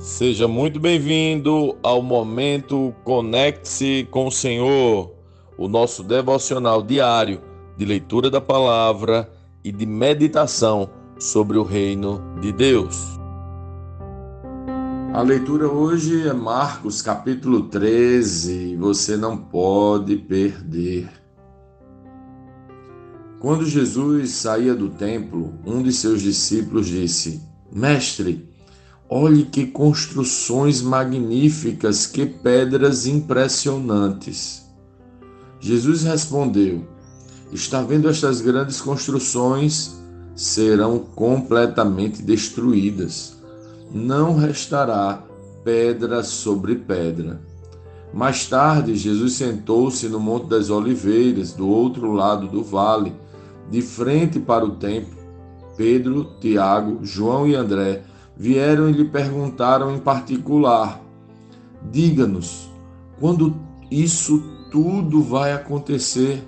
Seja muito bem-vindo ao momento Conecte-se com o Senhor, o nosso devocional diário de leitura da palavra e de meditação sobre o reino de Deus. A leitura hoje é Marcos capítulo 13, você não pode perder. Quando Jesus saía do templo, um de seus discípulos disse: Mestre, Olhe que construções magníficas, que pedras impressionantes. Jesus respondeu: Está vendo estas grandes construções? Serão completamente destruídas. Não restará pedra sobre pedra. Mais tarde, Jesus sentou-se no Monte das Oliveiras, do outro lado do vale, de frente para o templo. Pedro, Tiago, João e André vieram e lhe perguntaram em particular: Diga-nos, quando isso tudo vai acontecer?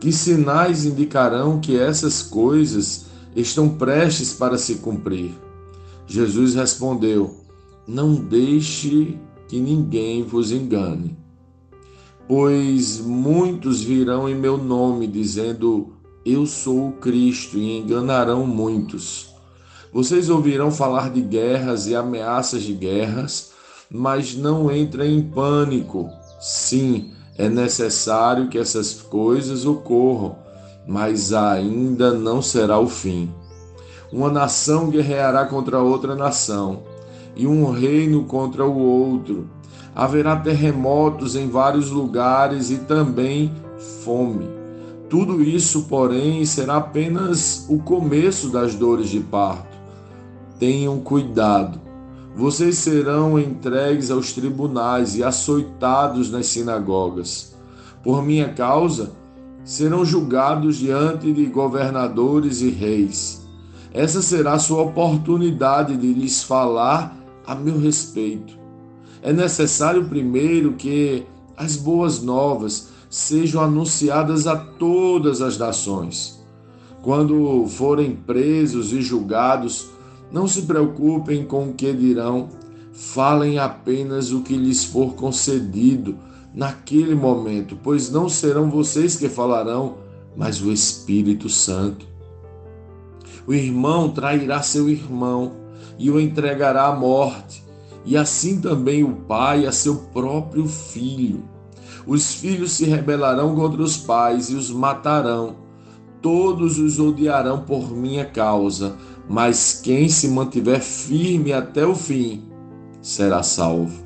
Que sinais indicarão que essas coisas estão prestes para se cumprir? Jesus respondeu: Não deixe que ninguém vos engane. Pois muitos virão em meu nome, dizendo: Eu sou o Cristo, e enganarão muitos. Vocês ouvirão falar de guerras e ameaças de guerras, mas não entrem em pânico. Sim, é necessário que essas coisas ocorram, mas ainda não será o fim. Uma nação guerreará contra outra nação, e um reino contra o outro. Haverá terremotos em vários lugares e também fome. Tudo isso, porém, será apenas o começo das dores de parto. Tenham cuidado. Vocês serão entregues aos tribunais e açoitados nas sinagogas. Por minha causa, serão julgados diante de governadores e reis. Essa será a sua oportunidade de lhes falar a meu respeito. É necessário primeiro que as boas novas sejam anunciadas a todas as nações. Quando forem presos e julgados, não se preocupem com o que dirão, falem apenas o que lhes for concedido naquele momento, pois não serão vocês que falarão, mas o Espírito Santo. O irmão trairá seu irmão e o entregará à morte, e assim também o pai a seu próprio filho. Os filhos se rebelarão contra os pais e os matarão. Todos os odiarão por minha causa mas quem se mantiver firme até o fim será salvo.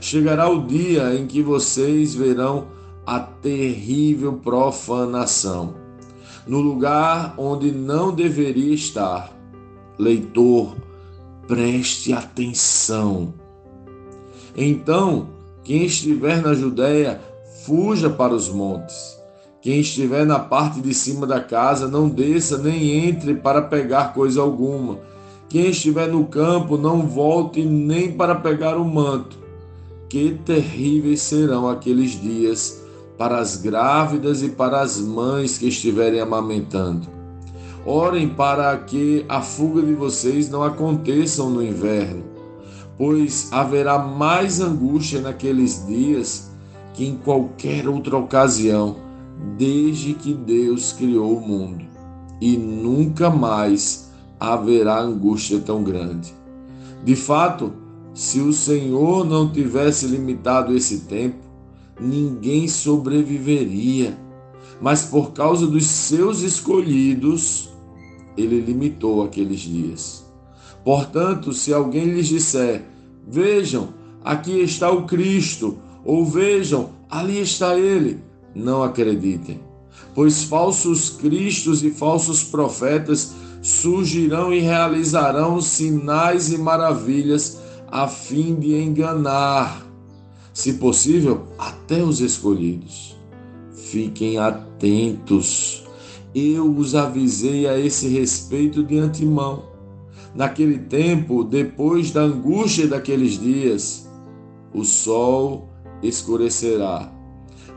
Chegará o dia em que vocês verão a terrível profanação, no lugar onde não deveria estar. Leitor, preste atenção. Então, quem estiver na Judéia, fuja para os montes. Quem estiver na parte de cima da casa, não desça nem entre para pegar coisa alguma. Quem estiver no campo, não volte nem para pegar o manto. Que terríveis serão aqueles dias para as grávidas e para as mães que estiverem amamentando. Orem para que a fuga de vocês não aconteça no inverno, pois haverá mais angústia naqueles dias que em qualquer outra ocasião desde que Deus criou o mundo, e nunca mais haverá angústia tão grande. De fato, se o Senhor não tivesse limitado esse tempo, ninguém sobreviveria. Mas por causa dos seus escolhidos, ele limitou aqueles dias. Portanto, se alguém lhes disser: Vejam, aqui está o Cristo, ou vejam, ali está ele, não acreditem, pois falsos cristos e falsos profetas surgirão e realizarão sinais e maravilhas a fim de enganar, se possível, até os escolhidos. Fiquem atentos. Eu os avisei a esse respeito de antemão. Naquele tempo, depois da angústia daqueles dias, o sol escurecerá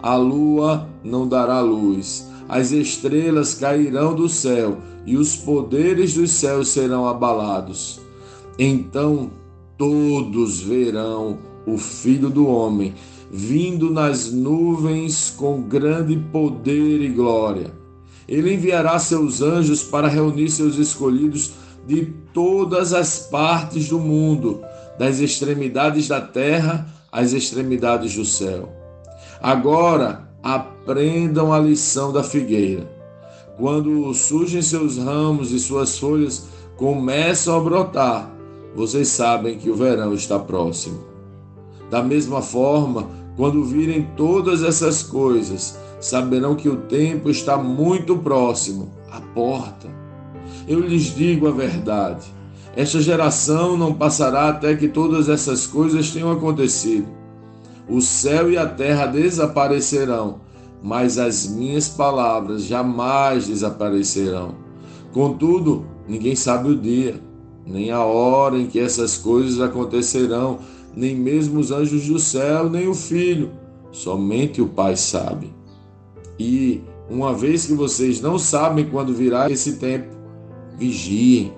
a lua não dará luz, as estrelas cairão do céu e os poderes dos céus serão abalados. Então todos verão o Filho do Homem vindo nas nuvens com grande poder e glória. Ele enviará seus anjos para reunir seus escolhidos de todas as partes do mundo, das extremidades da terra às extremidades do céu. Agora aprendam a lição da figueira. Quando surgem seus ramos e suas folhas começam a brotar, vocês sabem que o verão está próximo. Da mesma forma, quando virem todas essas coisas, saberão que o tempo está muito próximo à porta. Eu lhes digo a verdade: esta geração não passará até que todas essas coisas tenham acontecido. O céu e a terra desaparecerão, mas as minhas palavras jamais desaparecerão. Contudo, ninguém sabe o dia, nem a hora em que essas coisas acontecerão, nem mesmo os anjos do céu, nem o filho, somente o Pai sabe. E, uma vez que vocês não sabem quando virá esse tempo, vigiem,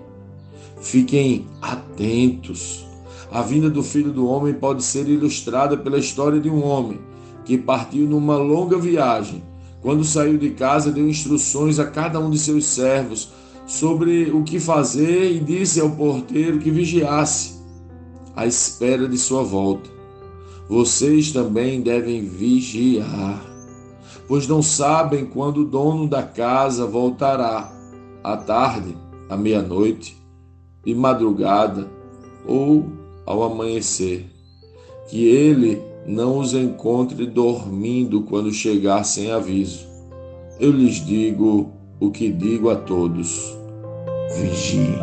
fiquem atentos. A vinda do Filho do Homem pode ser ilustrada pela história de um homem que partiu numa longa viagem. Quando saiu de casa, deu instruções a cada um de seus servos sobre o que fazer e disse ao porteiro que vigiasse à espera de sua volta. Vocês também devem vigiar, pois não sabem quando o dono da casa voltará, à tarde, à meia-noite, de madrugada ou ao amanhecer, que ele não os encontre dormindo quando chegar sem aviso. Eu lhes digo o que digo a todos: vigiem.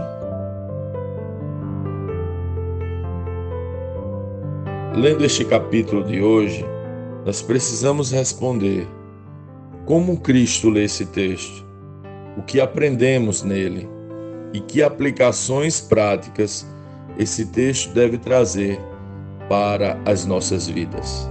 Lendo este capítulo de hoje, nós precisamos responder como Cristo lê esse texto, o que aprendemos nele e que aplicações práticas esse texto deve trazer para as nossas vidas.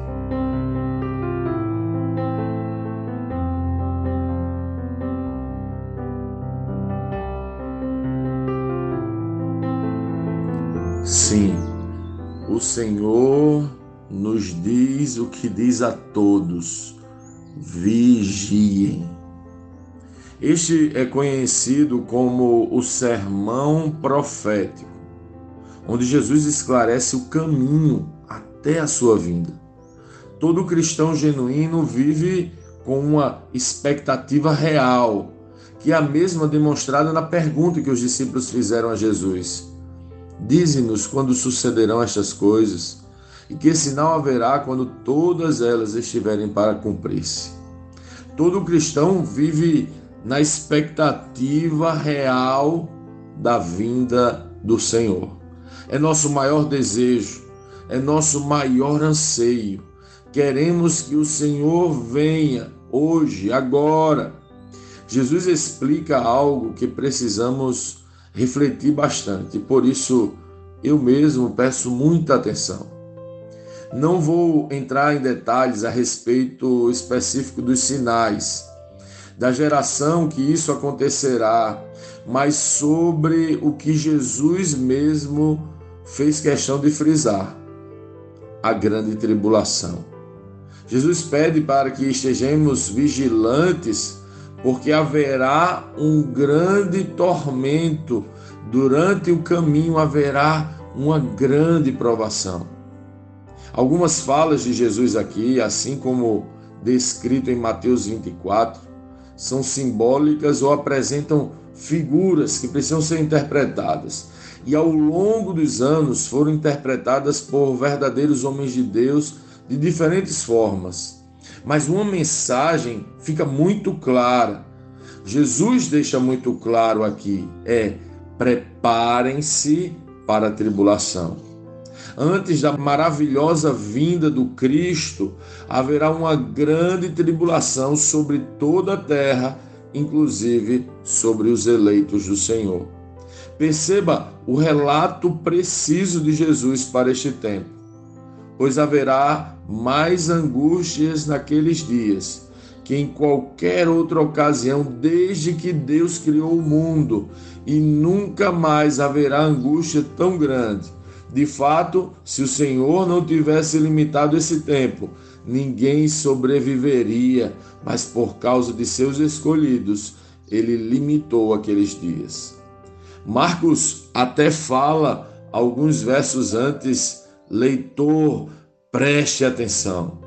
Sim, o Senhor nos diz o que diz a todos: vigiem. Este é conhecido como o sermão profético, onde Jesus esclarece o caminho até a sua vinda. Todo cristão genuíno vive com uma expectativa real, que é a mesma demonstrada na pergunta que os discípulos fizeram a Jesus. Dize-nos quando sucederão estas coisas e que sinal haverá quando todas elas estiverem para cumprir-se. Todo cristão vive na expectativa real da vinda do Senhor. É nosso maior desejo, é nosso maior anseio. Queremos que o Senhor venha hoje, agora. Jesus explica algo que precisamos refletir bastante. Por isso, eu mesmo peço muita atenção. Não vou entrar em detalhes a respeito específico dos sinais, da geração que isso acontecerá, mas sobre o que Jesus mesmo fez questão de frisar: a grande tribulação. Jesus pede para que estejamos vigilantes porque haverá um grande tormento, durante o caminho haverá uma grande provação. Algumas falas de Jesus aqui, assim como descrito em Mateus 24, são simbólicas ou apresentam figuras que precisam ser interpretadas. E ao longo dos anos foram interpretadas por verdadeiros homens de Deus de diferentes formas mas uma mensagem fica muito clara. Jesus deixa muito claro aqui: é preparem-se para a tribulação. Antes da maravilhosa vinda do Cristo, haverá uma grande tribulação sobre toda a terra, inclusive sobre os eleitos do Senhor. Perceba o relato preciso de Jesus para este tempo, pois haverá mais angústias naqueles dias que em qualquer outra ocasião, desde que Deus criou o mundo, e nunca mais haverá angústia tão grande, De fato, se o Senhor não tivesse limitado esse tempo, ninguém sobreviveria, mas por causa de seus escolhidos, ele limitou aqueles dias. Marcos até fala alguns versos antes, leitor, preste atenção.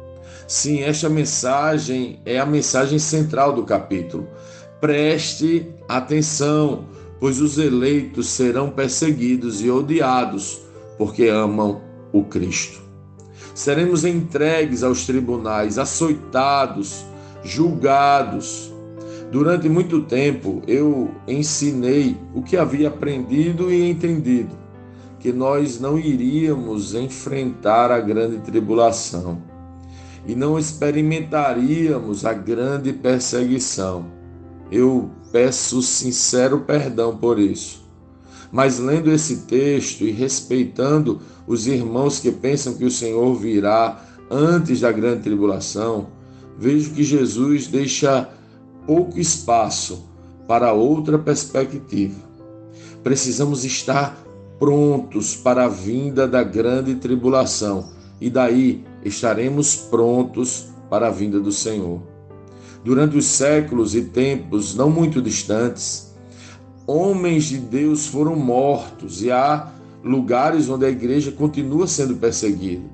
Sim, esta mensagem é a mensagem central do capítulo. Preste atenção, pois os eleitos serão perseguidos e odiados porque amam o Cristo. Seremos entregues aos tribunais, açoitados, julgados. Durante muito tempo eu ensinei o que havia aprendido e entendido, que nós não iríamos enfrentar a grande tribulação e não experimentaríamos a grande perseguição. Eu peço sincero perdão por isso. Mas lendo esse texto e respeitando os irmãos que pensam que o Senhor virá antes da grande tribulação, vejo que Jesus deixa pouco espaço para outra perspectiva. Precisamos estar prontos para a vinda da grande tribulação e daí estaremos prontos para a vinda do Senhor. Durante os séculos e tempos não muito distantes, homens de Deus foram mortos e há lugares onde a igreja continua sendo perseguida.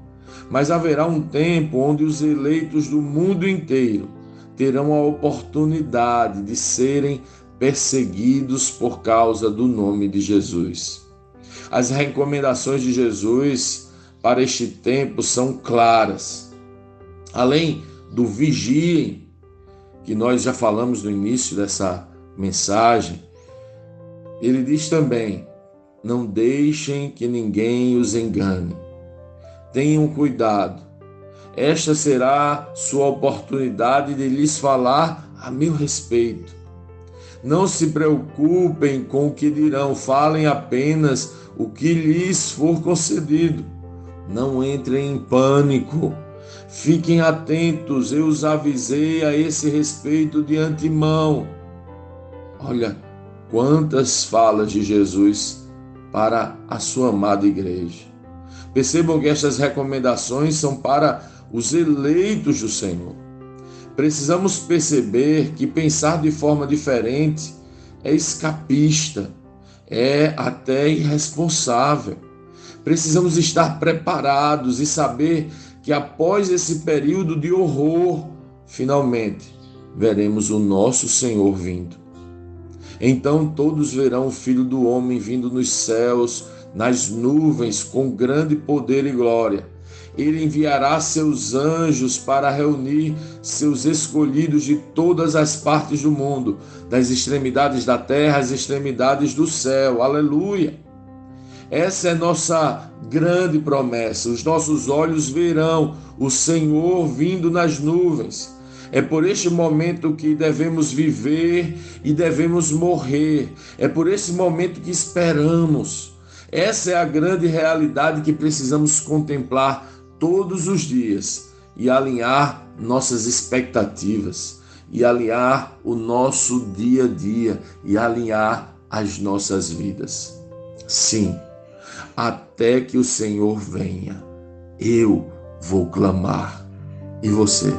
Mas haverá um tempo onde os eleitos do mundo inteiro terão a oportunidade de serem perseguidos por causa do nome de Jesus. As recomendações de Jesus para este tempo são claras. Além do vigiem, que nós já falamos no início dessa mensagem, ele diz também: não deixem que ninguém os engane. Tenham cuidado. Esta será sua oportunidade de lhes falar a meu respeito. Não se preocupem com o que dirão, falem apenas o que lhes for concedido. Não entrem em pânico. Fiquem atentos, eu os avisei a esse respeito de antemão. Olha, Quantas falas de Jesus para a sua amada igreja. Percebam que estas recomendações são para os eleitos do Senhor. Precisamos perceber que pensar de forma diferente é escapista, é até irresponsável. Precisamos estar preparados e saber que após esse período de horror, finalmente veremos o nosso Senhor vindo. Então todos verão o Filho do Homem vindo nos céus, nas nuvens, com grande poder e glória. Ele enviará seus anjos para reunir seus escolhidos de todas as partes do mundo, das extremidades da terra às extremidades do céu. Aleluia! Essa é nossa grande promessa. Os nossos olhos verão o Senhor vindo nas nuvens. É por este momento que devemos viver e devemos morrer. É por esse momento que esperamos. Essa é a grande realidade que precisamos contemplar todos os dias e alinhar nossas expectativas, e alinhar o nosso dia a dia, e alinhar as nossas vidas. Sim, até que o Senhor venha, eu vou clamar. E você?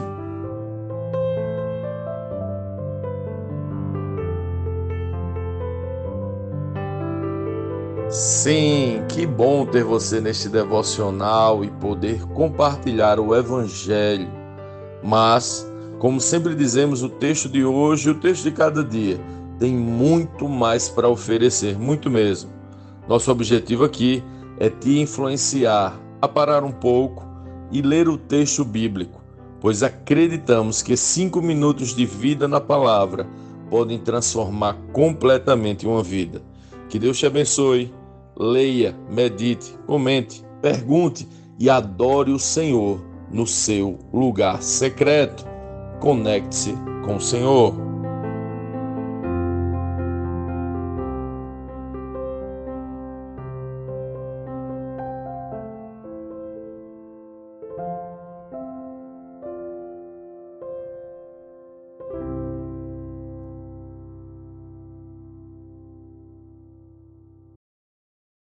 Sim, que bom ter você neste devocional e poder compartilhar o Evangelho. Mas, como sempre dizemos, o texto de hoje o texto de cada dia tem muito mais para oferecer, muito mesmo. Nosso objetivo aqui é te influenciar a parar um pouco e ler o texto bíblico, pois acreditamos que cinco minutos de vida na palavra podem transformar completamente uma vida. Que Deus te abençoe leia, medite, comente, pergunte e adore o Senhor no seu lugar secreto. Conecte-se com o Senhor.